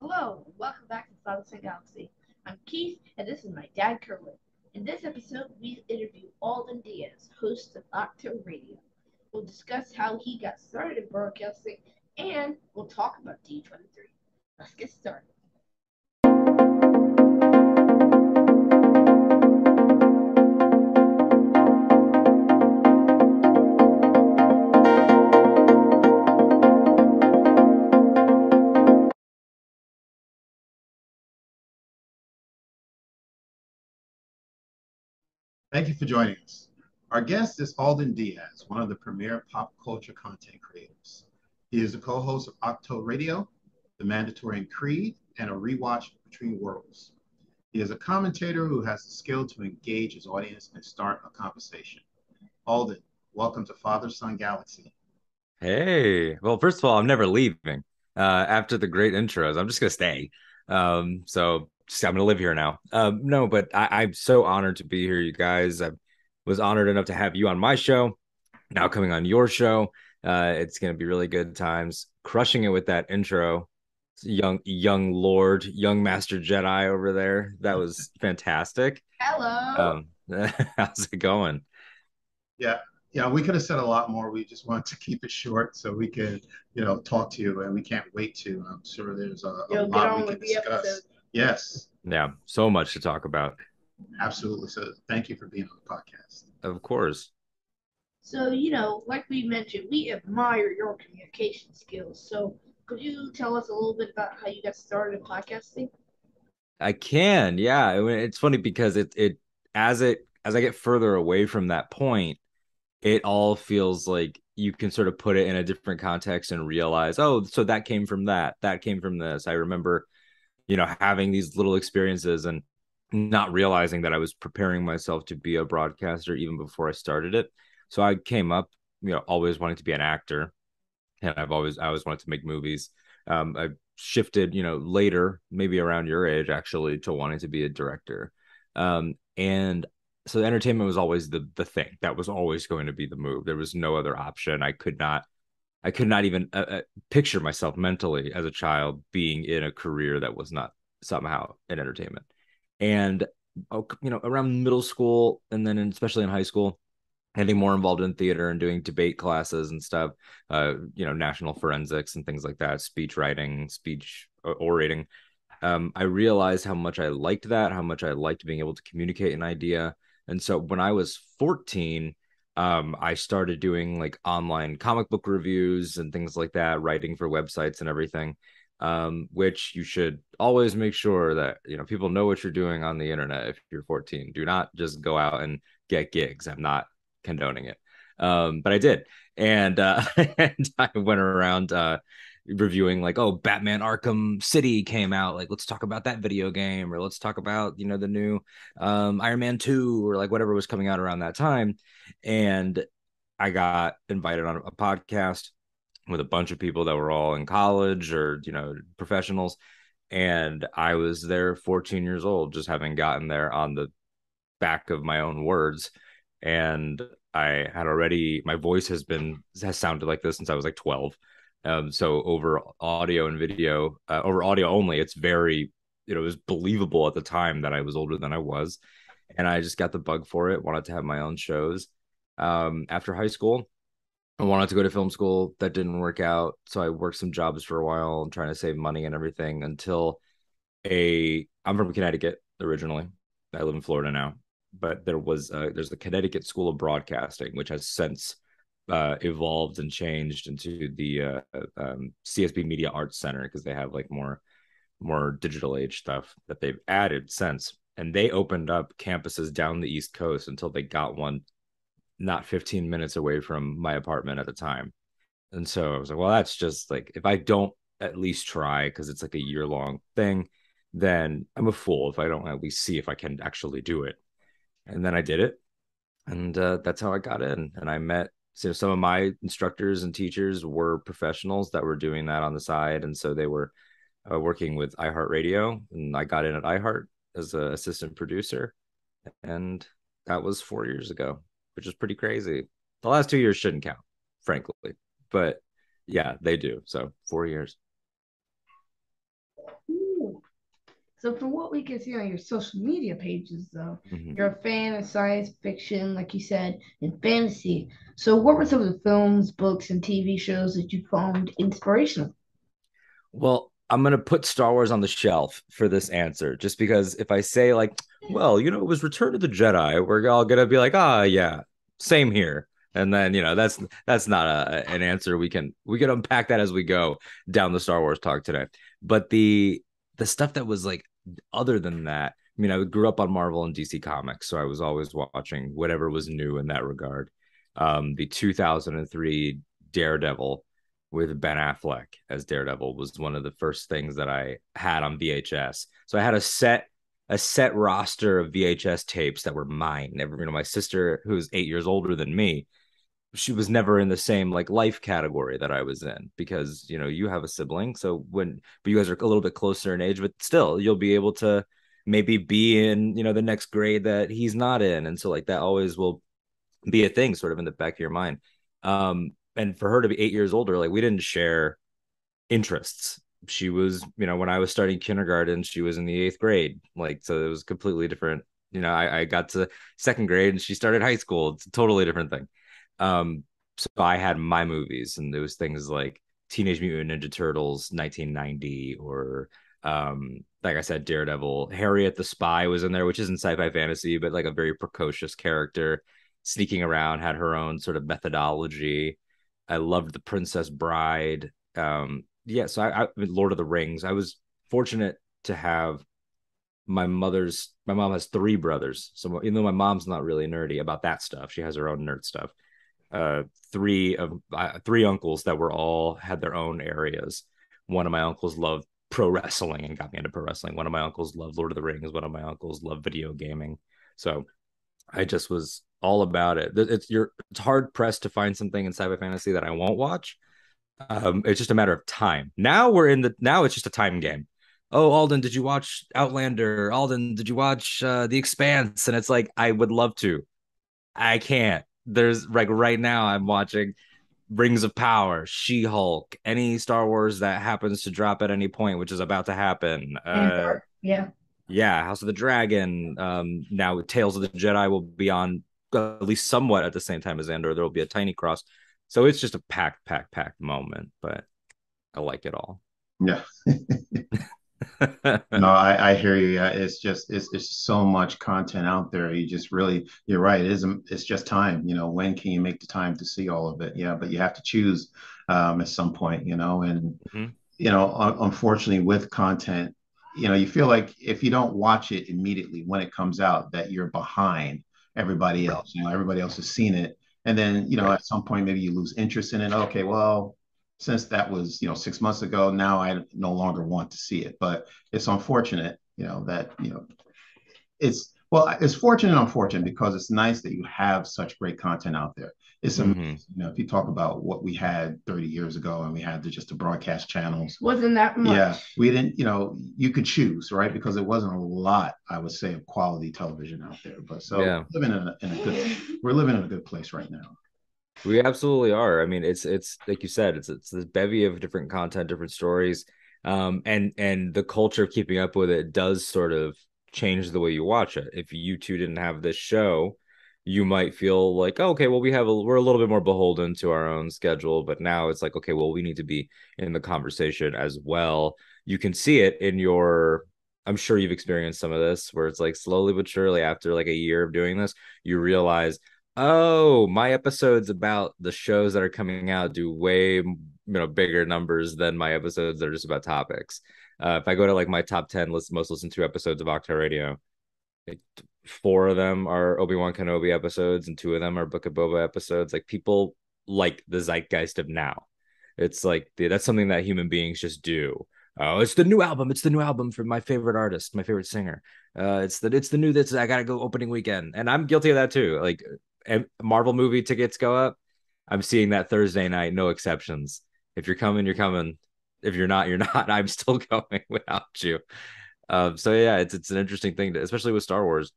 Hello, and welcome back to Father's Son Galaxy. I'm Keith, and this is my dad, Kerwin. In this episode, we interview Alden Diaz, host of Octo Radio. We'll discuss how he got started in broadcasting, and we'll talk about D23. Let's get started. Thank you for joining us. Our guest is Alden Diaz, one of the premier pop culture content creators. He is the co-host of Octo Radio, The Mandatory and Creed, and a rewatch Between Worlds. He is a commentator who has the skill to engage his audience and start a conversation. Alden, welcome to Father Son Galaxy. Hey, well, first of all, I'm never leaving. Uh, after the great intros, I'm just gonna stay. Um, so I'm gonna live here now. Um, no, but I, am so honored to be here, you guys. I was honored enough to have you on my show. Now coming on your show, uh, it's gonna be really good times. Crushing it with that intro, young young Lord, young Master Jedi over there. That was fantastic. Hello. Um, how's it going? Yeah, yeah, we could have said a lot more. We just wanted to keep it short so we could, you know, talk to you, and we can't wait to. I'm sure there's a, a lot we can discuss. Episode. Yes. Yeah, so much to talk about. Absolutely. So thank you for being on the podcast. Of course. So, you know, like we mentioned, we admire your communication skills. So could you tell us a little bit about how you got started in podcasting? I can, yeah. It's funny because it it as it as I get further away from that point, it all feels like you can sort of put it in a different context and realize, oh, so that came from that, that came from this. I remember you know, having these little experiences and not realizing that I was preparing myself to be a broadcaster even before I started it. So I came up, you know, always wanting to be an actor, and I've always I always wanted to make movies. Um, I shifted, you know, later, maybe around your age, actually, to wanting to be a director. Um, and so entertainment was always the the thing that was always going to be the move. There was no other option. I could not I could not even uh, uh, picture myself mentally as a child being in a career that was not somehow in entertainment. And oh, you know, around middle school and then especially in high school, getting more involved in theater and doing debate classes and stuff, uh, you know, national forensics and things like that, speech writing, speech uh, orating. Um, I realized how much I liked that, how much I liked being able to communicate an idea. And so when I was 14, um, I started doing like online comic book reviews and things like that, writing for websites and everything. Um, which you should always make sure that you know people know what you're doing on the internet if you're 14. Do not just go out and get gigs. I'm not condoning it. Um, but I did. And uh, and I went around uh reviewing like oh batman arkham city came out like let's talk about that video game or let's talk about you know the new um iron man 2 or like whatever was coming out around that time. And i got invited on a podcast with a bunch of people that were all in college or you know professionals. And i was there 14 years old just having gotten there on the back of my own words. And i had already my voice has been has sounded like this since i was like 12 um, so over audio and video, uh, over audio only, it's very, you know, it was believable at the time that I was older than I was. And I just got the bug for it, wanted to have my own shows. Um, after high school, I wanted to go to film school. That didn't work out. So I worked some jobs for a while and trying to save money and everything until a, I'm from Connecticut originally. I live in Florida now, but there was, uh, there's the Connecticut School of Broadcasting, which has since uh, evolved and changed into the uh, um, CSB Media Arts Center because they have like more more digital age stuff that they've added since. And they opened up campuses down the East Coast until they got one not 15 minutes away from my apartment at the time. And so I was like, well, that's just like if I don't at least try because it's like a year long thing, then I'm a fool if I don't at least see if I can actually do it. And then I did it. And uh, that's how I got in. And I met so some of my instructors and teachers were professionals that were doing that on the side and so they were uh, working with iheartradio and i got in at iheart as an assistant producer and that was four years ago which is pretty crazy. The last two years shouldn't count frankly but yeah they do so four years So from what we can see on your social media pages, though, Mhm. you're a fan of science fiction, like you said, and fantasy. So what were some of the films, books, and TV shows that you found inspirational? Well, I'm gonna put Star Wars on the shelf for this answer, just because if I say like, well, you know, it was Return of the Jedi, we're all gonna be like, ah, yeah, same here. And then you know that's that's not a, an answer we can we can unpack that as we go down the Star Wars talk today. But the the stuff that was like other than that, I mean, I grew up on Marvel and DC comics, so I was always watching whatever was new in that regard. Um, the 2003 Daredevil with Ben Affleck as Daredevil was one of the first things that I had on VHS. So I had a set a set roster of VHS tapes that were mine. Never, you know, my sister, who's eight years older than me, she was never in the same like life category that I was in because you know you have a sibling. So when but you guys are a little bit closer in age, but still you'll be able to maybe be in you know the next grade that he's not in, and so like that always will be a thing sort of in the back of your mind. Um, and for her to be eight years older, like we didn't share interests. She was, you know, when I was starting kindergarten, she was in the eighth grade. Like, so it was completely different. You know, I, I got to second grade and she started high school. It's a totally different thing. Um, so I had my movies, and was things like Teenage Mutant Ninja Turtles 1990, or um, like I said, Daredevil. Harriet the Spy was in there, which isn't sci-fi fantasy, but like a very precocious character, sneaking around, had her own sort of methodology. I loved the Princess Bride. Um, yeah, so I, I Lord of the Rings. I was fortunate to have my mother's. My mom has three brothers, so even though my mom's not really nerdy about that stuff, she has her own nerd stuff. Uh, three of uh, three uncles that were all had their own areas. One of my uncles loved pro wrestling and got me into pro wrestling. One of my uncles loved Lord of the Rings. One of my uncles loved video gaming. So I just was all about it. It's you're it's hard pressed to find something in sci-fi fantasy that I won't watch. Um, it's just a matter of time. Now we're in the now it's just a time game. Oh, Alden, did you watch Outlander? Alden, did you watch uh, The Expanse? And it's like I would love to. I can't. There's like right now I'm watching Rings of Power, She Hulk, any Star Wars that happens to drop at any point, which is about to happen. Uh, yeah. Yeah, House of the Dragon. Um, now Tales of the Jedi will be on at least somewhat at the same time as Andor. There will be a tiny cross. So it's just a packed, packed, packed moment, but I like it all. Yeah. no, I, I hear you. Yeah, it's just it's it's so much content out there. You just really you're right. It isn't it's just time. You know, when can you make the time to see all of it? Yeah, but you have to choose um, at some point. You know, and mm-hmm. you know, un- unfortunately, with content, you know, you feel like if you don't watch it immediately when it comes out, that you're behind everybody else. You know, everybody else has seen it, and then you know, at some point, maybe you lose interest in it. Okay, well, since that was you know six months ago now i no longer want to see it. But it's unfortunate you know that you know it's well it's fortunate and unfortunate because it's nice that you have such great content out there. It's mm-hmm. amazing you know if you talk about what we had 30 years ago and we had the, just the broadcast channels. Wasn't that much. Yeah we didn't you know you could choose right? Because it wasn't a lot i would say of quality television out there. But so yeah. living in a, in a good we're living in a good place right now we absolutely are. I mean, it's it's like you said, it's it's this bevy of different content, different stories, um, and and the culture of keeping up with it does sort of change the way you watch it. If you two didn't have this show, you might feel like, oh, okay, well, we have a we're a little bit more beholden to our own schedule, but now it's like, okay, well, we need to be in the conversation as well. You can see it in your I'm sure you've experienced some of this where it's like slowly but surely after like a year of doing this, you realize Oh, my episodes about the shows that are coming out do way you know bigger numbers than my episodes that are just about topics. Uh, if I go to like my top ten list, most listened to episodes of Octo Radio, like four of them are Obi Wan Kenobi episodes, and two of them are Book of Boba episodes. Like people like the zeitgeist of now. It's like that's something that human beings just do. Oh, it's the new album. It's the new album from my favorite artist, my favorite singer. Uh, it's the it's the new that's I gotta go opening weekend, and I'm guilty of that too. Like Marvel movie tickets go up, I'm seeing that Thursday night, no exceptions. If you're coming, you're coming. If you're not, you're not. I'm still going without you. Um, so yeah, it's it's an interesting thing, to, especially with Star Wars.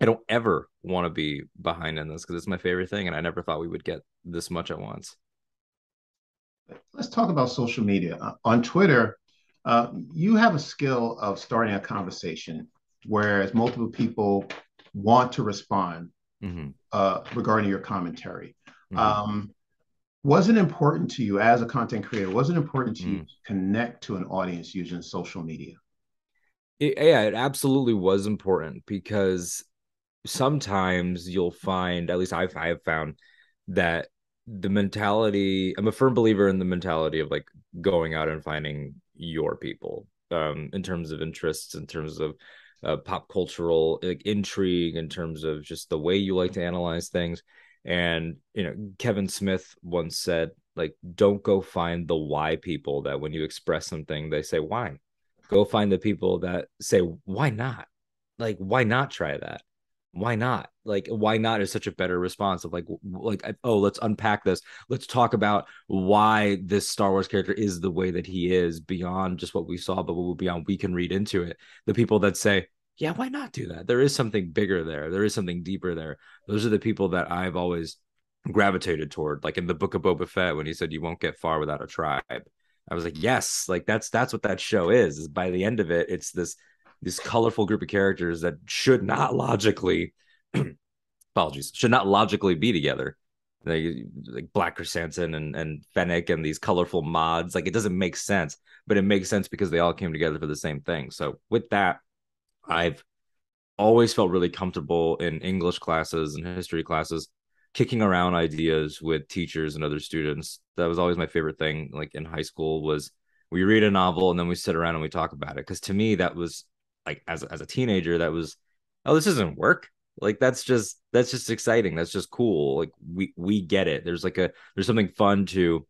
I don't ever want to be behind in this because it's my favorite thing, and I never thought we would get this much at once. Let's talk about social media. Uh, on Twitter, Uh, you have a skill of starting a conversation, whereas multiple people want to respond mm-hmm. uh, regarding your commentary. Mm-hmm. Um, was it important to you as a content creator? Was it important to mm. you to connect to an audience using social media? It, yeah, it absolutely was important because sometimes you'll find, at least I've I've found that the mentality. I'm a firm believer in the mentality of like going out and finding your people um, in terms of interests, in terms of uh, pop cultural like, intrigue, in terms of just the way you like to analyze things. And you know, Kevin Smith once said, like, don't go find the why people that when you express something, they say why. Go find the people that say why not. Like, why not try that? Why not? Like, why not is such a better response of like, like, oh, let's unpack this. Let's talk about why this Star Wars character is the way that he is beyond just what we saw, but beyond we can read into it. The people that say, yeah, why not do that? There is something bigger there. There is something deeper there. Those are the people that I've always gravitated toward. Like in the book of Boba Fett, when he said you won't get far without a tribe. I was like, yes, like that's that's what that show is. Is by the end of it, it's this this colorful group of characters that should not logically apologies, should not logically be together. Like, like Black Krrsantan and, and Fennec and these colorful mods. Like it doesn't make sense, but it makes sense because they all came together for the same thing. So with that, I've always felt really comfortable in English classes and history classes, kicking around ideas with teachers and other students. That was always my favorite thing. Like in high school, was we read a novel and then we sit around and we talk about it. Because to me, that was like as as a teenager, that was oh, this isn't work. Like that's just that's just exciting. That's just cool. Like we we get it. There's like a there's something fun to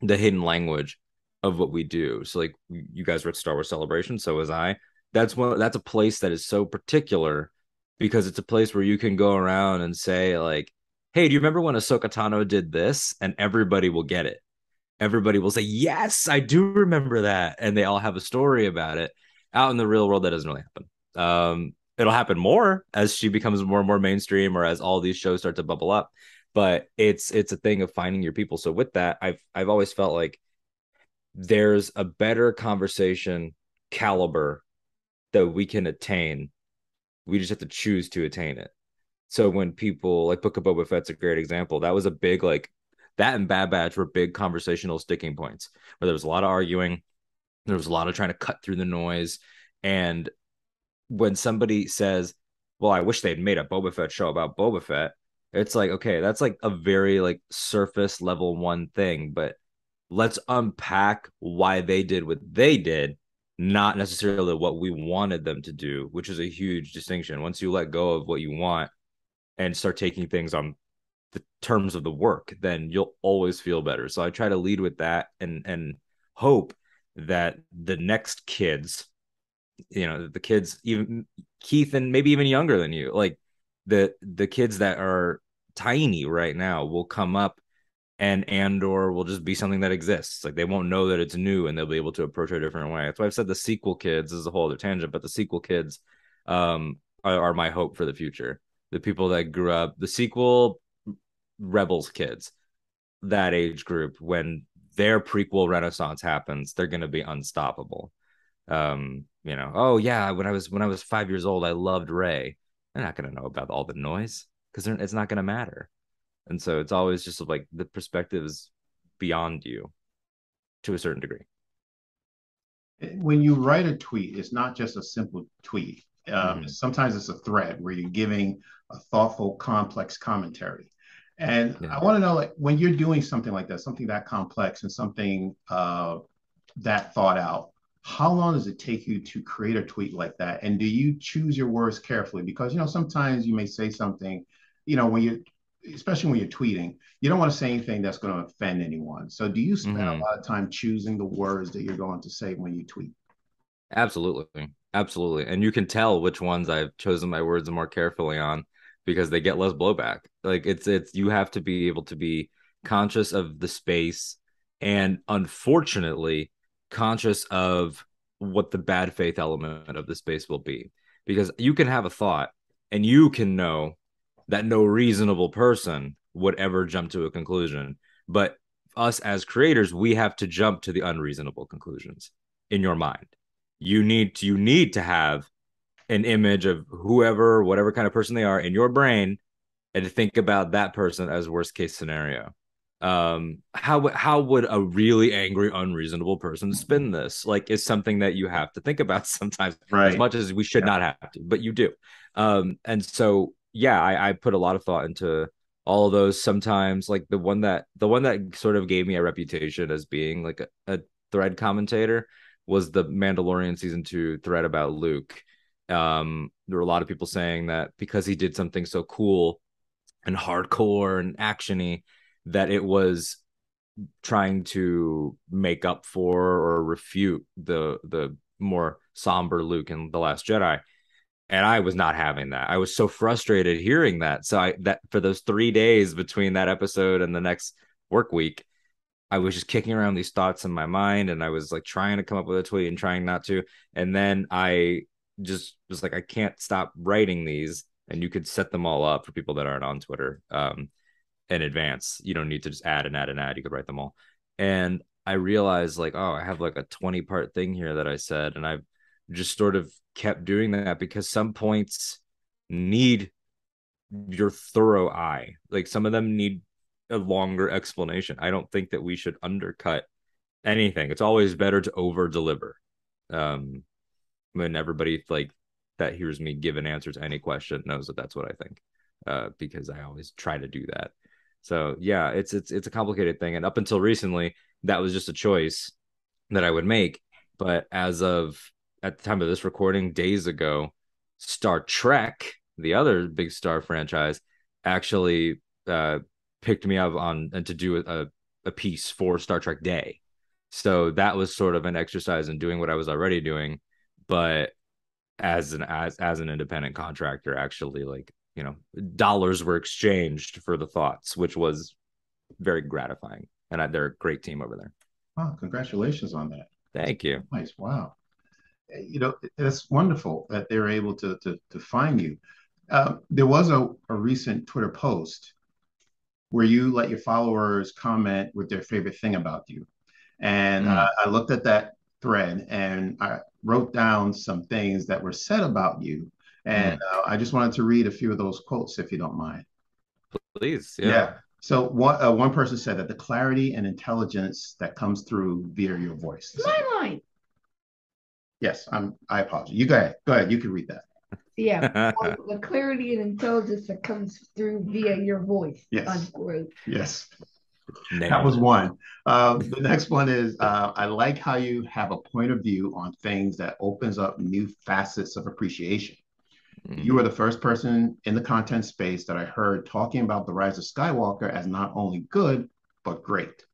the hidden language of what we do. So like you guys were at Star Wars Celebration, so was I that's one that's a place that is so particular because it's a place where you can go around and say like hey do you remember when ahsoka tano did this and everybody will get it? Everybody will say yes i do remember that and they all have a story about it out in the real world that doesn't really happen. Um, it'll happen more as she becomes more and more mainstream or as all these shows start to bubble up but it's it's a thing of finding your people. So with that i've i've always felt like there's a better conversation caliber that we can attain. We just have to choose to attain it. So when people like Book of Boba Fett's a great example. That was a big like that and Bad Batch were big conversational sticking points where there was a lot of arguing, there was a lot of trying to cut through the noise. And when somebody says, Well, I wish they'd made a Boba Fett show about Boba Fett, it's like, okay, that's like a very like surface level one thing, but let's unpack why they did what they did not necessarily what we wanted them to do, which is a huge distinction. Once you let go of what you want and start taking things on the terms of the work, then you'll always feel better. So I try to lead with that and and hope that the next kids, you know, the kids even Keith and maybe even younger than you, like the the kids that are tiny right now will come up and Andor will just be something that exists. Like they won't know that it's new and they'll be able to approach it a different way. That's why I've said the sequel kids is a whole other tangent, but the sequel kids um, are, are, my hope for the future. The people that grew up, the sequel rebels kids, that age group, when their prequel renaissance happens, they're going to be unstoppable. Um, you know, oh yeah, when I was when I was five years old, I loved Rey. They're not going to know about all the noise because it's not going to matter and so it's always just like the perspective is beyond you to a certain degree. When you write a tweet it's not just a simple tweet. Um, mm-hmm. sometimes it's a thread where you're giving a thoughtful complex commentary. And yeah. i want to know like when you're doing something like that something that complex and something uh, that thought out how long does it take you to create a tweet like that? And do you choose your words carefully? Because you know sometimes you may say something you know when you especially when you're tweeting, you don't want to say anything that's going to offend anyone. So, do you spend mm-hmm. a lot of time choosing the words that you're going to say when you tweet? Absolutely. Absolutely. And you can tell which ones I've chosen my words more carefully on because they get less blowback. Like it's it's you have to be able to be conscious of the space and unfortunately conscious of what the bad faith element of the space will be because you can have a thought and you can know that no reasonable person would ever jump to a conclusion. But us as creators, we have to jump to the unreasonable conclusions. in your mind. You need to, you need to have an image of whoever, whatever kind of person they are in your brain, and to think about that person as worst case scenario. Um, how how would a really angry, unreasonable person spin this? Like, is something that you have to think about sometimes, Right. as much as we should not have to, but you do. Um, and so yeah, I, I put a lot of thought into all of those. Sometimes, like the one that the one that sort of gave me a reputation as being like a, a thread commentator was the Mandalorian season two thread about Luke. Um, there were a lot of people saying that because he did something so cool and hardcore and actiony, that it was trying to make up for or refute the the more somber Luke in the Last Jedi. And I was not having that. I was so frustrated hearing that. So I that for those three days between that episode and the next work week, I was just kicking around these thoughts in my mind and I was like trying to come up with a tweet and trying not to. And then I just was like, I can't stop writing these. And you could set them all up for people that aren't on Twitter um, in advance. You don't need to just add and add and add. You could write them all. And I realized like, oh, I have like a 20 part thing here that I said. And I've just sort of kept doing that because some points need your thorough eye. Like some of them need a longer explanation. I don't think that we should undercut anything. It's always better to over deliver. Um, when everybody like that hears me give an answer to any question knows that that's what I think. Uh, because I always try to do that. So yeah, it's it's it's a complicated thing. And up until recently, that was just a choice that I would make. But as of at the time of this recording, days ago, Star Trek, the other big star franchise, actually uh, picked me up on and to do a, a piece for Star Trek Day. So that was sort of an exercise in doing what I was already doing, but as an as as an independent contractor, actually like you know dollars were exchanged for the thoughts, which was very gratifying. And I, they're a great team over there. Wow, congratulations on that. Thank you. Nice. Wow. You know, it's wonderful that they're able to to, to find you. Uh, there was a, a recent Twitter post where you let your followers comment with their favorite thing about you. And Mm. uh, I looked at that thread and I wrote down some things that were said about you. And uh, I just wanted to read a few of those quotes, if you don't mind. Please. Yeah. Yeah. So one uh, one person said that the clarity and intelligence that comes through via your voice. My line. Yes, I'm. I apologize. You go ahead. Go ahead. You can read that. Yeah. the clarity and intelligence that comes through via your voice. Yes. Unquote. Yes, Nailed that was one. Uh, the next one is uh, I like how you have a point of view on things that opens up new facets of appreciation. Mm. You were the first person in the content space that I heard talking about the rise of Skywalker as not only good but great.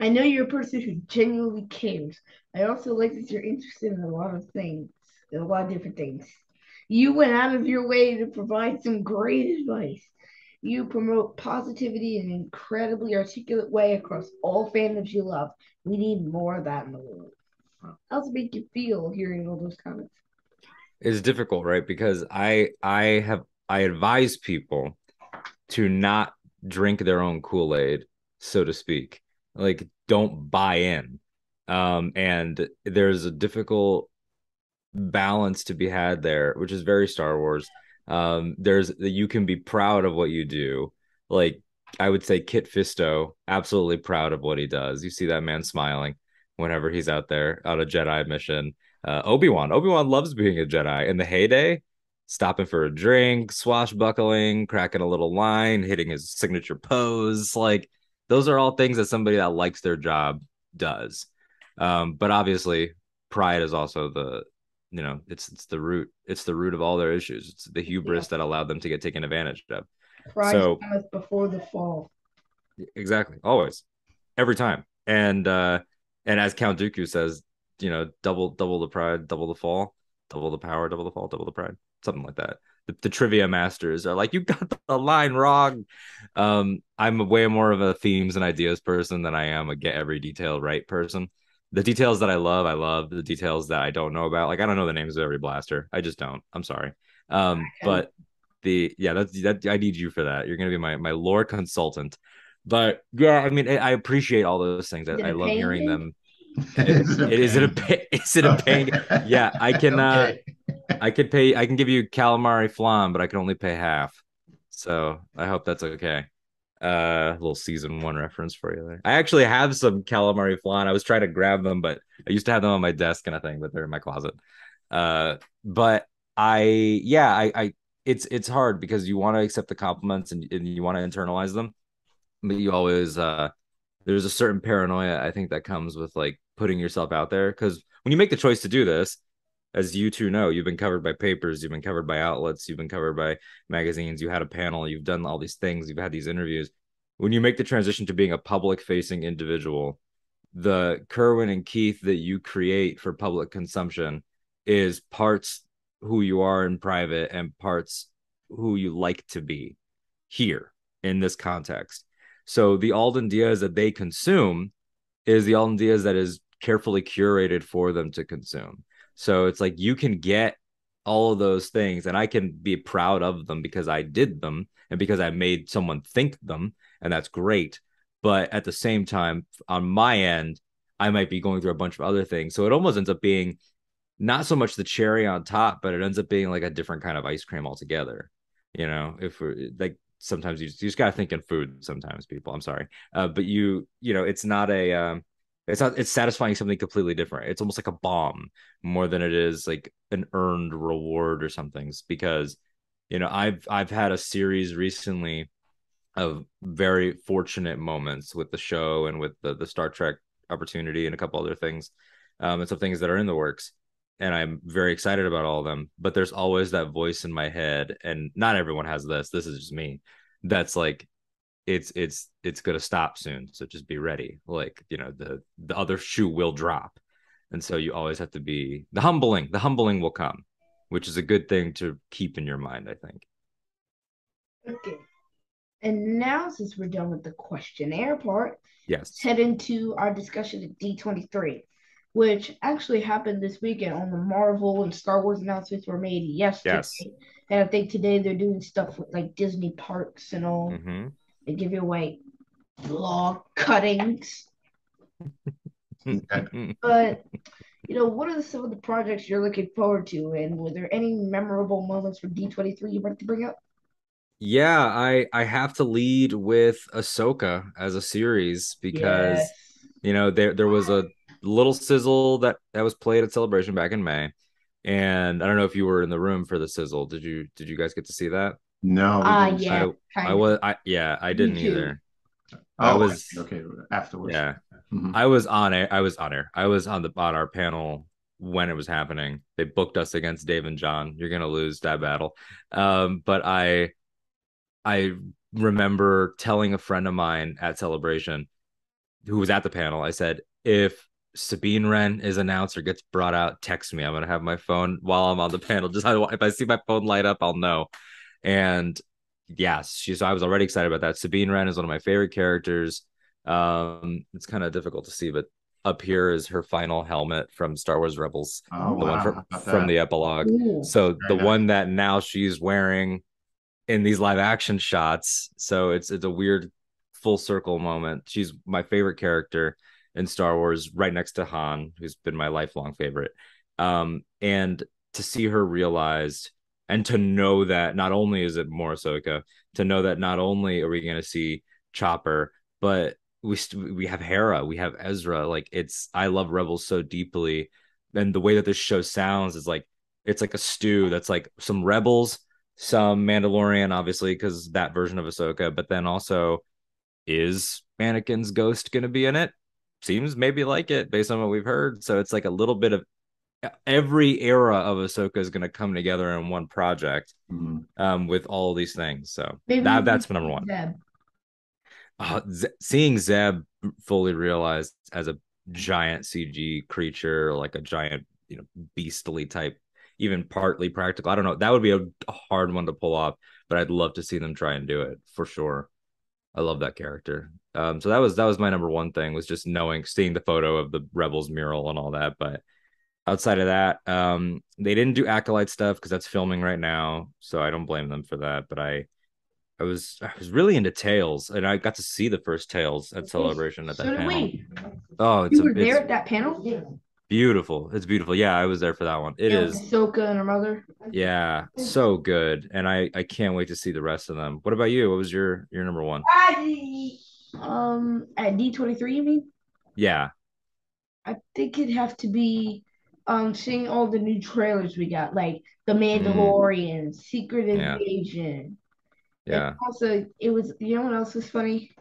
I know you're a person who genuinely cares. I also like that you're interested in a lot of things, a lot of different things. You went out of your way to provide some great advice. You promote positivity in an incredibly articulate way across all fandoms you love. We need more of that in the world. How's it make you feel hearing all those comments? It's difficult, right? Because I I have I advise people to not drink their own Kool-Aid, so to speak. Like don't buy in. Um, and there's a difficult balance to be had there, which is very Star Wars. Um, there's you can be proud of what you do. Like I would say Kit Fisto, absolutely proud of what he does. You see that man smiling whenever he's out there on a Jedi mission. Uh, Obi-Wan, Obi-Wan loves being a Jedi. In the heyday, stopping for a drink, swashbuckling, cracking a little line, hitting his signature pose, like those are all things that somebody that likes their job does. Um, but obviously, pride is also the you know it's it's the root it's the root of all their issues. It's the hubris that allowed them to get taken advantage of. Pride So- before the fall. exactly. Always. Every time. And uh and as count dooku says you know double double the pride double the fall double the power double the fall double the pride. Something like that the, the trivia masters are like you got the line wrong. Um i'm way more of a themes and ideas person than i am a get every detail right person. The details that i love i love the details that i don't know about. Like i don't know the names of every blaster. I just don't. I'm sorry. Um but the yeah that's that i need you for that. You're gonna be my my lore consultant. But yeah i mean i I appreciate all those things. I, I love hearing you? them. Is it, it is it a pay, is it a paying? Yeah, I can. Uh, I could pay. I can give you calamari flan, but I can only pay half. So I hope that's okay. Uh, little season one reference for you there. I actually have some calamari flan. I was trying to grab them, but I used to have them on my desk kind of thing, but they're in my closet. Uh, but I, yeah, I, I, it's it's hard because you want to accept the compliments and, and you want to internalize them, but you always uh, there's a certain paranoia I think that comes with like putting yourself out there because when you make the choice to do this, as you two know, you've been covered by papers, you've been covered by outlets, you've been covered by magazines, you had a panel, you've done all these things, you've had these interviews. When you make the transition to being a public facing individual, the Kerwin and Keith that you create for public consumption is parts who you are in private and parts who you like to be here in this context. So the Alden Diaz that they consume is the Alden Diaz that is carefully curated for them to consume. So it's like you can get all of those things and I can be proud of them because I did them and because I made someone think them and that's great. But at the same time on my end I might be going through a bunch of other things. So it almost ends up being not so much the cherry on top, but it ends up being like a different kind of ice cream altogether. You know, if we're like sometimes you just, you just gotta think in food sometimes people i'm sorry uh, but you you know it's not a um, it's not it's satisfying something completely different. It's almost like a balm more than it is like an earned reward or something because you know i've i've had a series recently of very fortunate moments with the show and with the, the star trek opportunity and a couple other things um, and some things that are in the works and i'm very excited about all of them. But there's always that voice in my head and not everyone has this. This is just me. That's like it's it's it's going to stop soon so just be ready. Like you know the the other shoe will drop. And so you always have to be the humbling the humbling will come which is a good thing to keep in your mind i think. Okay. And now since we're done with the questionnaire part yes. let's head into our discussion at d23 which actually happened this weekend on the marvel and star wars announcements were made yesterday. Yes. and i think today they're doing stuff with like disney parks and all. Mm-hmm. They give you away log cuttings. but you know, what are some of the projects you're looking forward to, and were there any memorable moments for D23 you wanted to bring up? Yeah, I I have to lead with Ahsoka as a series because yes. you know there there was a little sizzle that that was played at Celebration back in May, and I don't know if you were in the room for the sizzle. Did you did you guys get to see that? No. Uh, yeah. I, I was. I yeah. I didn't either. Oh, I was okay afterwards. Yeah, mm-hmm. I was on it. I was on air. I was on the on our panel when it was happening. They booked us against Dave and John. You're gonna lose that battle. Um, but I, I remember telling a friend of mine at Celebration, who was at the panel. I said, if Sabine Wren is announced or gets brought out, text me. I'm gonna have my phone while I'm on the panel. Just if I see my phone light up, I'll know. And yes, she's. I was already excited about that. Sabine Wren is one of my favorite characters. Um, it's kind of difficult to see, but up here is her final helmet from Star Wars Rebels, oh, the wow. one from, from the epilogue. Ooh, so the nice. one that now she's wearing in these live action shots. So it's it's a weird full circle moment. She's my favorite character in Star Wars, right next to Han, who's been my lifelong favorite. Um, and to see her realized and to know that not only is it more Ahsoka, to know that not only are we going to see Chopper, but we st- we have Hera, we have Ezra. Like it's I love Rebels so deeply, and the way that this show sounds is like it's like a stew that's like some Rebels, some Mandalorian, obviously because that version of Ahsoka, but then also is Anakin's ghost going to be in it? Seems maybe like it based on what we've heard. So it's like a little bit of every era of Ahsoka is going to come together in one project mm-hmm. um, with all these things. So Maybe that that's number one. Zeb. Uh, Z- seeing Zeb fully realized as a giant CG creature, like a giant, you know, beastly type, even partly practical. I don't know. That would be a, a hard one to pull off, but I'd love to see them try and do it for sure. I love that character. Um, so that was that was my number one thing was just knowing, seeing the photo of the Rebels mural and all that, but outside of that, um, they didn't do acolyte stuff because that's filming right now, so I don't blame them for that. But I, I was I was really into Tales, and I got to see the first Tales at Celebration at that so did panel. we. Oh, it's, You a, there it's at that panel? beautiful. It's beautiful. Yeah, I was there for that one. It Yeah, is. Ahsoka and her mother. Yeah, so good, and I I can't wait to see the rest of them. What about you? What was your your number one? Um, at D twenty three, you mean? Yeah, I think it'd have to be um seeing all the new trailers we got, like The Mandalorian, Secret Yeah. Invasion. And yeah. also, it was you know what else was funny?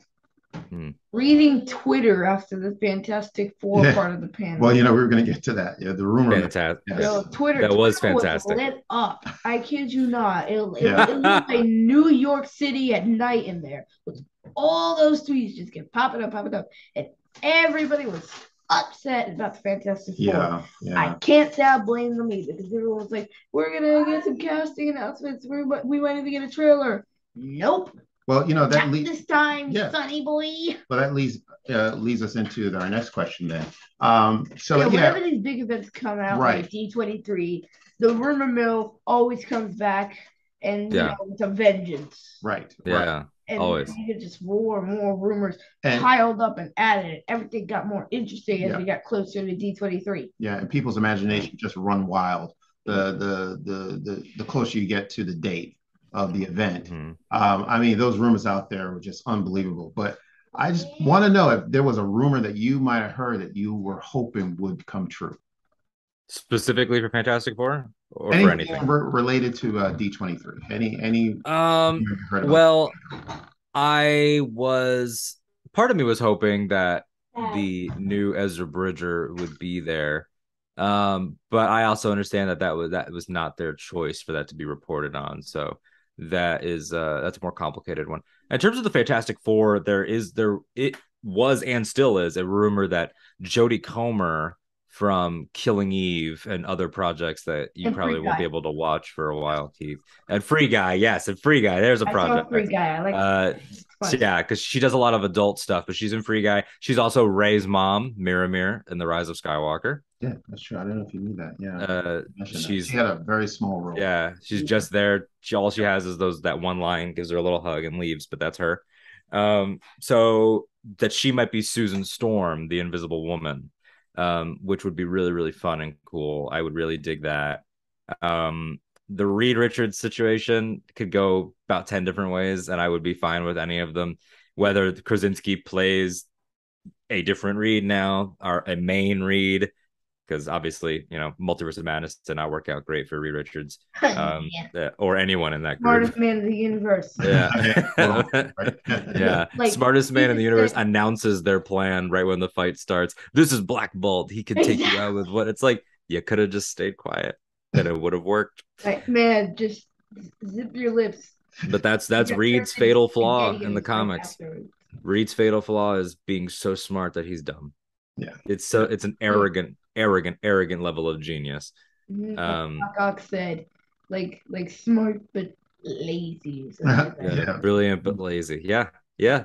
Hmm. Reading Twitter after the Fantastic Four Yeah. part of the panel. Well, you know, we were going to get to that. Yeah, the rumor. Fantastic. Yes. Yo, Twitter That was Twitter fantastic. lit up. I kid you not. It, it, Yeah. it looked like New York City at night in there. With all those tweets just kept popping up, popping up, and everybody was upset about the Fantastic Four. Yeah, yeah. I can't say I blame them either because everyone was like, "We're gonna get some casting announcements. We we might even get a trailer." Nope, Well, you know that not leads. this time, yeah. Sonny boy. Well, that leads uh, leads us into our next question then. Um, so yeah, yeah, whenever these big events come out, Right. like D twenty three, the rumor mill always comes back and you Yeah. know with a vengeance. right, right. Yeah, And always. you just more and more rumors And piled up and added. Everything got more interesting as Yeah. we got closer to D twenty three. yeah, and people's imagination just run wild. The the the the the closer you get to the date of the event, Mhm. um, I mean, those rumors out there were just unbelievable. But I just want to know if there was a rumor that you might have heard that you were hoping would come true. Specifically for Fantastic Four or for Anything anything? re- related to uh, D23? Any any Um, you heard about? well, I was part of me was hoping that the new Ezra Bridger would be there. Um, but I also understand that that was that was not their choice for that to be reported on. So that is uh that's a more complicated one. In terms of the Fantastic Four, there is there it was and still is a rumor that Jodie Comer from Killing Eve and other projects that you And probably won't be able to watch for a while, Keith. And Free Guy, yes, and Free Guy. There's a I saw project. Free Guy. I like Uh, so, yeah, because she does a lot of adult stuff, but she's in Free Guy. She's also Rey's mom, Miramir, in The Rise of Skywalker. yeah, that's true. I don't know if you knew that. Yeah, Uh, mentioned that. she's she had a very small role. yeah, she's just there. She all she has is those that one line, gives her a little hug and leaves, but that's her. Um, so that she might be Susan Storm, the Invisible Woman, um, which would be really really fun and cool. I would really dig that. Um, the Reed Richards situation could go about ten different ways, and I would be fine with any of them. Whether Krasinski plays a different Reed now or a main Reed, because obviously you know Multiverse of Madness did not work out great for Reed Richards um, Yeah. or anyone in that group. Smartest man in the universe. Yeah. Yeah. Like, Smartest man in the universe said- announces their plan right when the fight starts. This is Black Bolt. He can take you out with what it's like. You could have just stayed quiet and it would have worked. Like, man, just zip your lips. But that's that's Reed's fatal flaw in the comics. afterwards. Reed's fatal flaw is being so smart that he's dumb. Yeah. It's so it's an arrogant, arrogant, arrogant level of genius. Mhm. Um Doc Ock said, like like smart but lazy. like yeah, Yeah. brilliant but lazy. Yeah, yeah.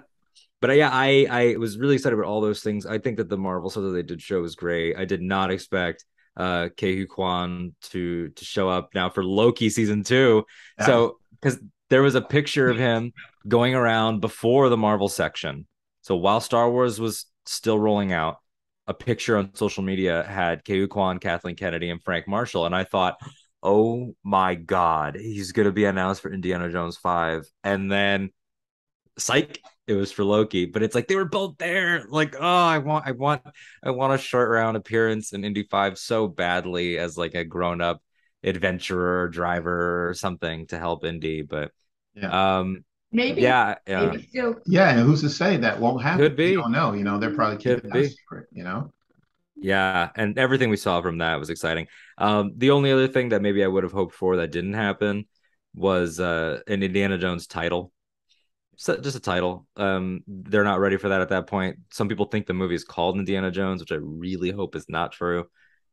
But yeah, I I was really excited about all those things. I think that the Marvel stuff that they did show was great. I did not expect uh Ke Huy Quan to to show up now for Loki season two. Yeah. So because there was a picture of him going around before the Marvel section. So while Star Wars was still rolling out, a picture on social media had Ke Huy Quan, Kathleen Kennedy, and Frank Marshall, and I thought, oh my god, he's gonna be announced for Indiana Jones five, and then psych, it was for Loki. But it's like they were both there. Like, oh, I want, I want, I want a short round appearance in Indy five so badly as like a grown up adventurer, driver, or something to help Indy. But Yeah. um, Maybe. yeah, yeah. Maybe still. Yeah, and who's to say that won't happen? Could be. You don't know. You know, they're probably Could keeping be. that secret. You know. Yeah, and everything we saw from that was exciting. Um, the only other thing that maybe I would have hoped for that didn't happen was uh, an Indiana Jones title. So, just a title. Um, they're not ready for that at that point. Some people think the movie is called Indiana Jones, which I really hope is not true.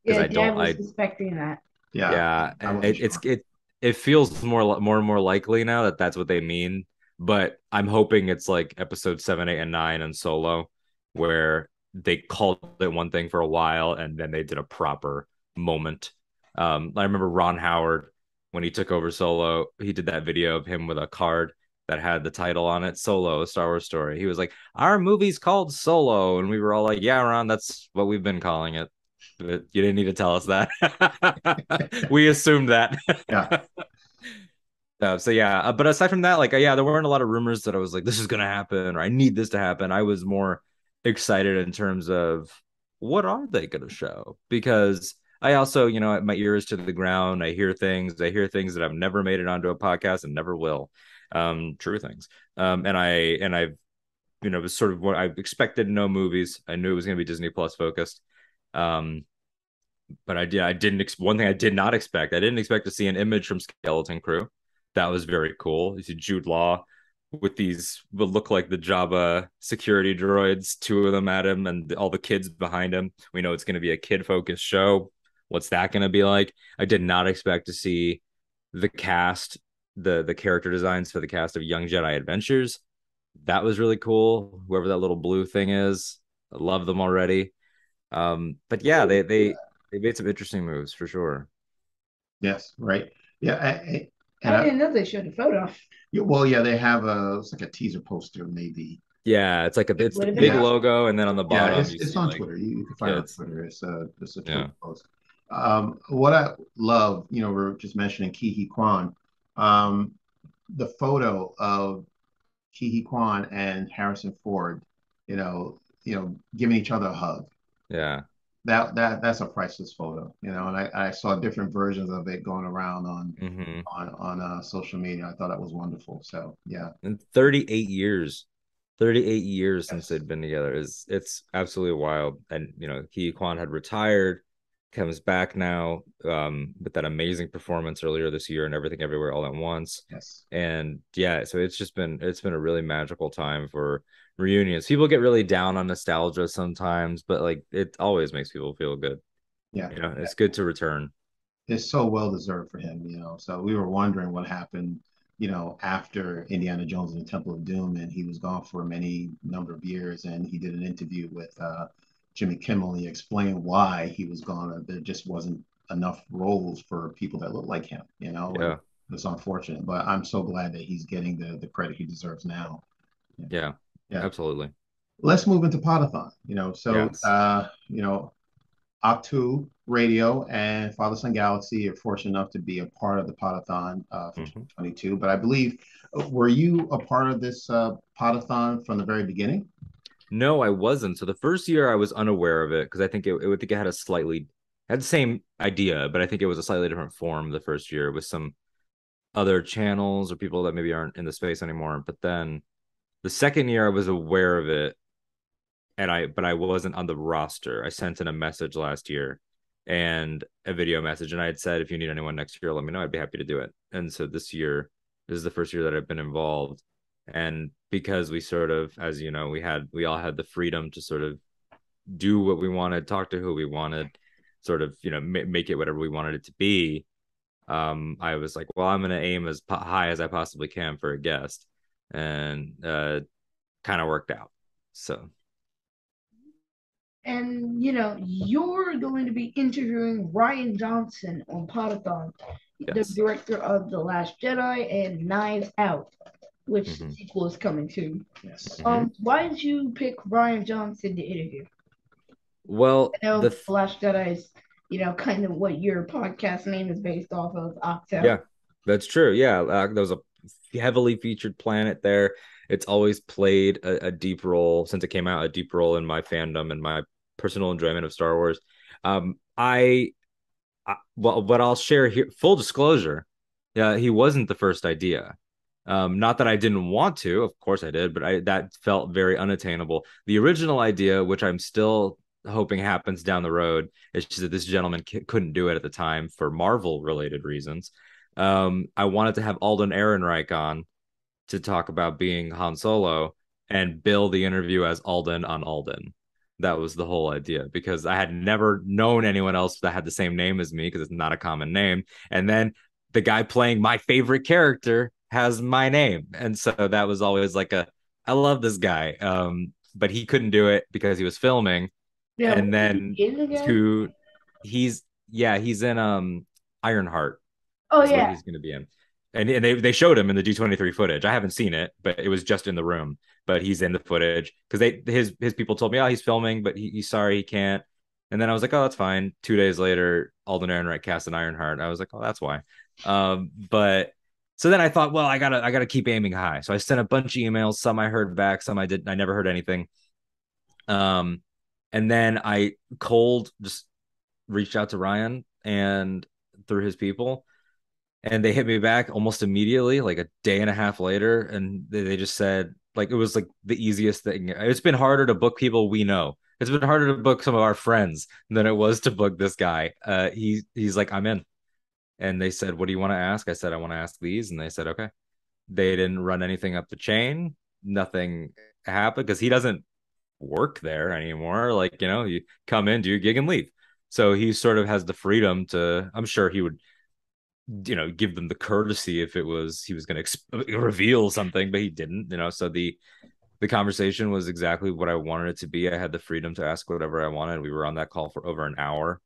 'Cause Yeah, I don't- was I- suspecting that. Yeah. Yeah, I wasn't it, it's it it feels more more and more likely now that that's what they mean. But I'm hoping it's like episode seven, eight, and nine and Solo, where they called it one thing for a while and then they did a proper moment. Um, I remember Ron Howard when he took over Solo, he did that video of him with a card that had the title on it, Solo, a Star Wars story. He was like, "Our movie's called Solo," and we were all like, "Yeah, Ron, that's what we've been calling it." But you didn't need to tell us that. we assumed that. Yeah. Uh, so yeah, uh, but aside from that, like uh, yeah, there weren't a lot of rumors that I was like, this is gonna happen or I need this to happen. I was more excited in terms of what are they gonna show because I also, you know, my ears to the ground. I hear things. I hear things that I've never made it onto a podcast and never will. Um, true things. Um, and I and I've, you know, was sort of what I expected No movies. I knew it was going to be Disney Plus focused. Um, but I did. I didn't. Ex- one thing I did not expect. I didn't expect to see an image from Skeleton Crew. That was very cool. You see Jude Law with these what look like the Java security droids, two of them at him, and all the kids behind him. We know it's going to be a kid focused show. What's that going to be like? I did not expect to see the cast, the the character designs for the cast of Young Jedi Adventures. That was really cool. Whoever that little blue thing is, I love them already. Um, but yeah, they they they made some interesting moves for sure. Yes, right. Yeah, I, I didn't know they showed a photo. Yeah, well, yeah, they have a it's like a teaser poster, maybe. Yeah, it's like a it's the big yeah. logo, and then on the bottom, yeah, it's, it's on like, Twitter. You, you, can find yeah, it on Twitter. It's a it's a Twitter yeah. post. Um, what I love, you know, we're just mentioning Ke Quan. Um, the photo of Ke Quan and Harrison Ford, you know, you know, giving each other a hug. Yeah. That that that's a priceless photo, you know, and I, I saw different versions of it going around on mm-hmm. on on uh, social media. I thought that was wonderful. So yeah. And 38 years 38 years since they'd been together is it's absolutely wild and you know Huy Quan had retired comes back now um, with that amazing performance earlier this year and everything everywhere all at once. Yes. And yeah, so it's just been it's been a really magical time for reunions. People get really down on nostalgia sometimes, but like it always makes people feel good. Yeah. You know, it's good to return. It's so well deserved for him, you know. So we were wondering what happened, you know, after Indiana Jones and the Temple of Doom and he was gone for many number of years and he did an interview with uh Jimmy Kimmel, And he explained why he was gone. There just wasn't enough roles for people that look like him, you know. Yeah. It's unfortunate, but I'm so glad that he's getting the the credit he deserves now. Yeah. Yeah. Yeah. Absolutely. Let's move into Podathon. You know, so yes. uh, you know, Ahch-To Radio and Father Son Galaxy are fortunate enough to be a part of the Podathon uh, for mm-hmm. 2022. But I believe, were you a part of this uh, Podathon from the very beginning? No, I wasn't. So the first year I was unaware of it because I think it, it would think it had a slightly had the same idea, but I think it was a slightly different form the first year with some other channels or people that maybe aren't in the space anymore. But then the second year I was aware of it and I but I wasn't on the roster. I sent in a message last year and a video message and I had said if you need anyone next year, let me know. I'd be happy to do it. And so this year, this is the first year that I've been involved and because we sort of as you know we had we all had the freedom to sort of do what we wanted talk to who we wanted sort of you know m- make it whatever we wanted it to be um i was like well i'm going to aim as po- high as i possibly can for a guest and uh kind of worked out so and you know you're going to be interviewing Rian Johnson on Podathon, yes. the director of The Last Jedi and Knives Out which mm-hmm. sequel is coming to. Yes. Um, mm-hmm. why did you pick Rian Johnson to interview? Well, I know the Last Jedi is, you know, kind of what your podcast name is based off of. Ahch-To. Yeah, that's true. Yeah, uh, there was a heavily featured planet there. It's always played a, a, deep role since it came out, a deep role in my fandom and my personal enjoyment of Star Wars. Um, I, I well, but I'll share here. Full disclosure, yeah, he wasn't the first idea. Um, not that I didn't want to, of course I did, but I that felt very unattainable. The original idea, which I'm still hoping happens down the road, is that this gentleman c- couldn't do it at the time for Marvel related reasons. Um, I wanted to have Alden Ehrenreich on to talk about being Han Solo and bill the interview as Alden on Alden. That was the whole idea because I had never known anyone else that had the same name as me because it's not a common name. And then the guy playing my favorite character has my name. And so that was always like a I love this guy. Um, but he couldn't do it because he was filming. Yeah, and then to he's yeah, he's in um Ironheart. Oh yeah. he's gonna be in. and, and they they showed him in the D23 footage. I haven't seen it, but it was just in the room. But he's in the footage because they his his people told me, oh, he's filming, but he, he's sorry he can't. And then I was like, oh, that's fine. Two days later, Alden Ehrenreich cast an Ironheart. I was like, oh, that's why. Um, but so then I thought, well, I gotta I gotta keep aiming high. So I sent a bunch of emails. Some I heard back, some I didn't. I never heard anything. Um, and then I cold just reached out to Ryan and through his people and they hit me back almost immediately like a day and a half later and they, they just said like it was like the easiest thing. It's been harder to book people we know. It's been harder to book some of our friends than it was to book this guy. Uh he he's like i'm in. And they said what do you want to ask? I said i want to ask these. And they said okay. They didn't run anything up the chain. Nothing happened because he doesn't work there anymore. Like you know you come in do your gig and leave. So he sort of has the freedom to i'm sure he would you know give them the courtesy if it was he was going to reveal something but he didn't you know? So the the conversation was exactly what i wanted it to be. I had the freedom to ask whatever i wanted. We were on that call for over an hour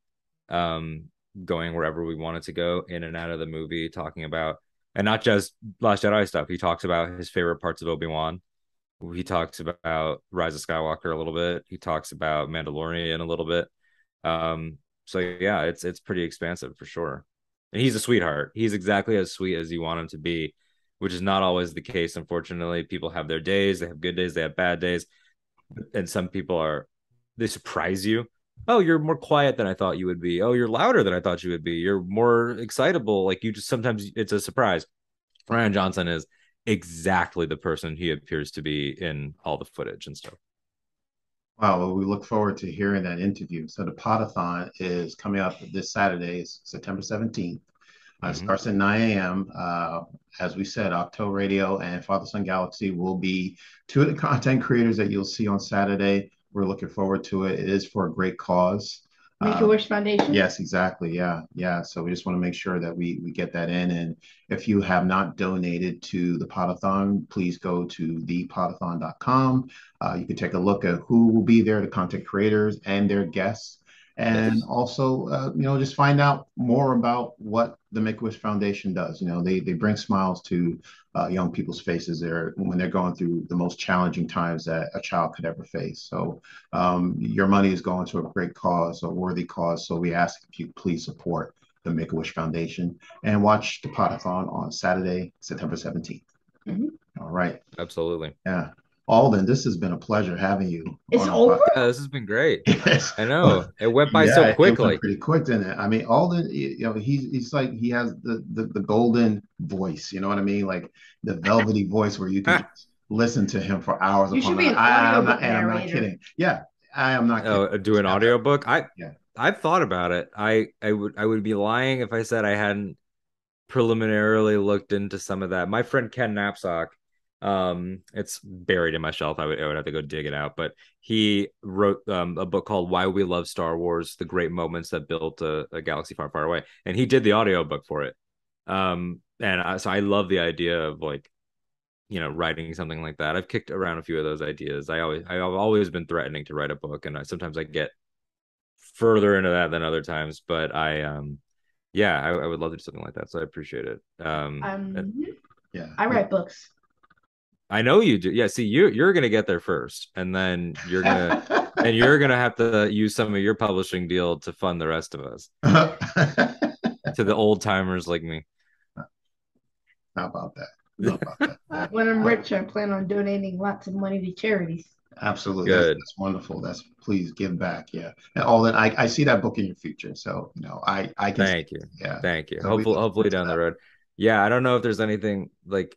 um going wherever we wanted to go in and out of the movie talking about and not just last jedi stuff. He talks about his favorite parts of obi-wan. He talks about rise of skywalker a little bit. He talks about mandalorian a little bit. Um so yeah it's it's pretty expansive for sure and he's a sweetheart. He's exactly as sweet as you want him to be, which is not always the case. Unfortunately, people have their days. They have good days. They have bad days, and some people are they surprise you. Oh, you're more quiet than I thought you would be. Oh, you're louder than I thought you would be. You're more excitable. Like you just sometimes it's a surprise. Rian Johnson is exactly the person he appears to be in all the footage and stuff. Wow, well, we look forward to hearing that interview. So the Podathon is coming up this Saturday, September 17th. Uh, mm-hmm. Starts at 9 a.m. Uh, as we said, Ahch-To Radio and Father Son Galaxy will be two of the content creators that you'll see on Saturday. We're looking forward to it. It is for a great cause. Make a Wish Foundation. Yes, exactly. Yeah, yeah. So we just want to make sure that we we get that in. And if you have not donated to the Podathon, please go to thepodathon.com. Uh, you can take a look at who will be there, the content creators and their guests and yes. also uh, you know just find out more about what the make-a-wish foundation does. You know they they bring smiles to uh, young people's faces. There when they're going through the most challenging times that a child could ever face. So um, your money is going to a great cause a worthy cause. So we ask if you please support the make-a-wish foundation and watch the podathon on saturday september 17th mm-hmm. All right. Absolutely. Yeah Alden, this has been a pleasure having you. It's over. Yeah, this has been great. I know it went by yeah, so quickly. pretty quick, didn't it? I mean, Alden, you know, he's he's like he has the, the the golden voice. You know what I mean? Like the velvety voice where you can listen to him for hours. You should be an I, I'm not, and I'm not kidding. Yeah, I am not. Oh, kidding. Oh, do an audiobook? I yeah. I've thought about it. I I would I would be lying if I said I hadn't preliminarily looked into some of that. My friend Ken Napzok um it's buried in my shelf. I would, I would have to go dig it out. But he wrote um, a book called why we love star wars the great moments that built a, a galaxy far far away. And he did the audio book for it. Um and I, so i love the idea of like you know writing something like that. I've kicked around a few of those ideas. I always i've always been threatening to write a book and I, sometimes i get further into that than other times. But i um yeah I, I would love to do something like that. So i appreciate it. Um, um and, yeah. I write books I know you do. Yeah, see, you you're gonna get there first, and then you're gonna and you're gonna have to use some of your publishing deal to fund the rest of us. to the old timers like me. How about that? How about that? when I'm rich, I plan on donating lots of money to charities. Absolutely, Good. That's, that's wonderful. That's please give back. Yeah, and all that. I, I see that book in your future. So you know, I I can. Thank you. Yeah. Thank you. So hopefully, hopefully down the road. Yeah, I don't know if there's anything like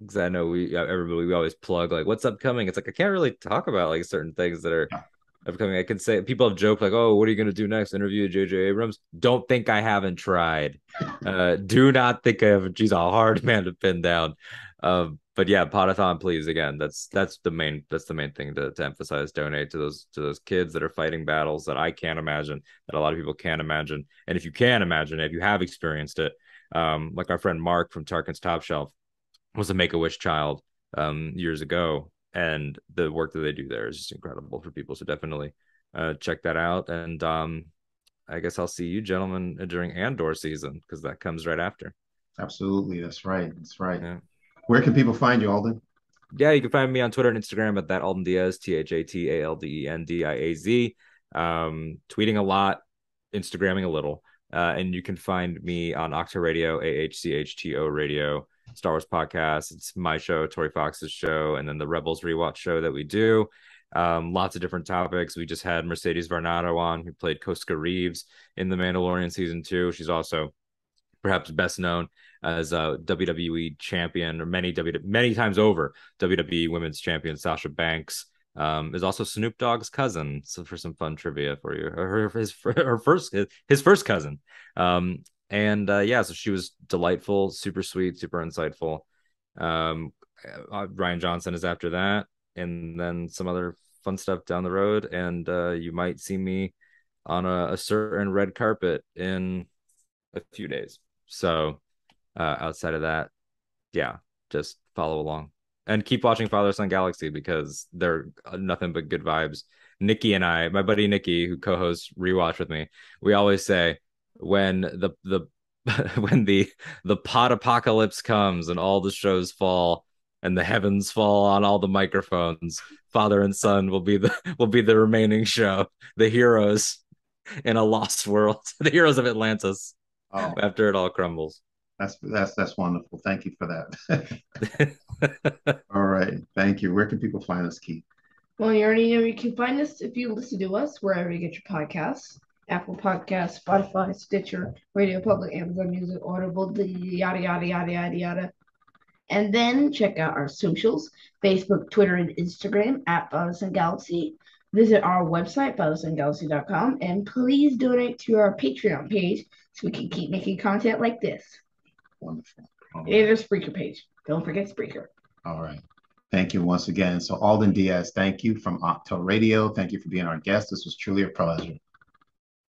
because I know we everybody we always plug like what's upcoming. It's like I can't really talk about like certain things that are upcoming. I can say people have joked like, "Oh, what are you going to do next? Interview J.J. Abrams?" Don't think I haven't tried. Uh, do not think I haven't. She's a hard man to pin down. Um, but yeah, Podathon, please. Again, that's that's the main that's the main thing to, to emphasize. Donate to those to those kids that are fighting battles that I can't imagine, that a lot of people can't imagine. And if you can imagine it, if you have experienced it, um, like our friend Mark from Tarkin's Top Shelf, was a Make a Wish child um, years ago, and the work that they do there is just incredible for people. So definitely uh, check that out. And um, I guess I'll see you gentlemen during Andor season because that comes right after. Absolutely. That's right. That's right. Yeah. Where can people find you, Alden? Yeah, you can find me on Twitter and Instagram at that Alden Diaz, T H A T A L D E N D I A Z. Um, tweeting a lot, Instagramming a little. Uh, and you can find me on Ahch-To Radio, AHCHTO Radio, Star Wars podcast. It's my show, Tori Fox's show, and then the Rebels rewatch show that we do. Um, lots of different topics. We just had Mercedes Varnado on, who played Koska Reeves in The Mandalorian season two. She's also perhaps best known as a WWE champion, or many W many times over WWE Women's Champion Sasha Banks um, is also Snoop Dogg's cousin. So for some fun trivia for you, her his her first his, first cousin. Um, and uh, yeah, so she was delightful, super sweet, super insightful. Um, uh, Rian Johnson is after that, and then some other fun stuff down the road. And uh, you might see me on a, a certain red carpet in a few days. So uh, outside of that, yeah, just follow along and keep watching Father Son Galaxy because they're uh, nothing but good vibes. Nikki and I, my buddy Nikki, who co-hosts Rewatch with me, we always say when the the when the the pot apocalypse comes and all the shows fall and the heavens fall on all the microphones, Father and Son will be the will be the remaining show, the heroes in a lost world, the heroes of Atlantis. Oh. After it all crumbles. That's that's that's wonderful. Thank you for that. All right. Thank you. Where can people find us, Keith? Well, you already know you can find us if you listen to us wherever you get your podcasts. Apple Podcasts, Spotify, Stitcher, Radio Public, Amazon Music, Audible, yada yada yada yada yada. And then check out our socials: Facebook, Twitter, and Instagram at Father Galaxy. Visit our website, fatherSonGalaxy.com, and please donate to our Patreon page so we can keep making content like this. Wonderful. All right. And there's Spreaker page. Don't forget Spreaker. All right. Thank you once again. So Alden Diaz, thank you from Ahch-To Radio. Thank you for being our guest. This was truly a pleasure.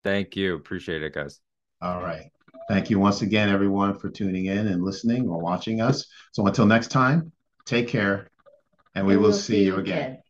Thank you. Appreciate it, guys. All right. Thank you once again, everyone, for tuning in and listening or watching us. So until next time, take care, and we, will, will see you again. again.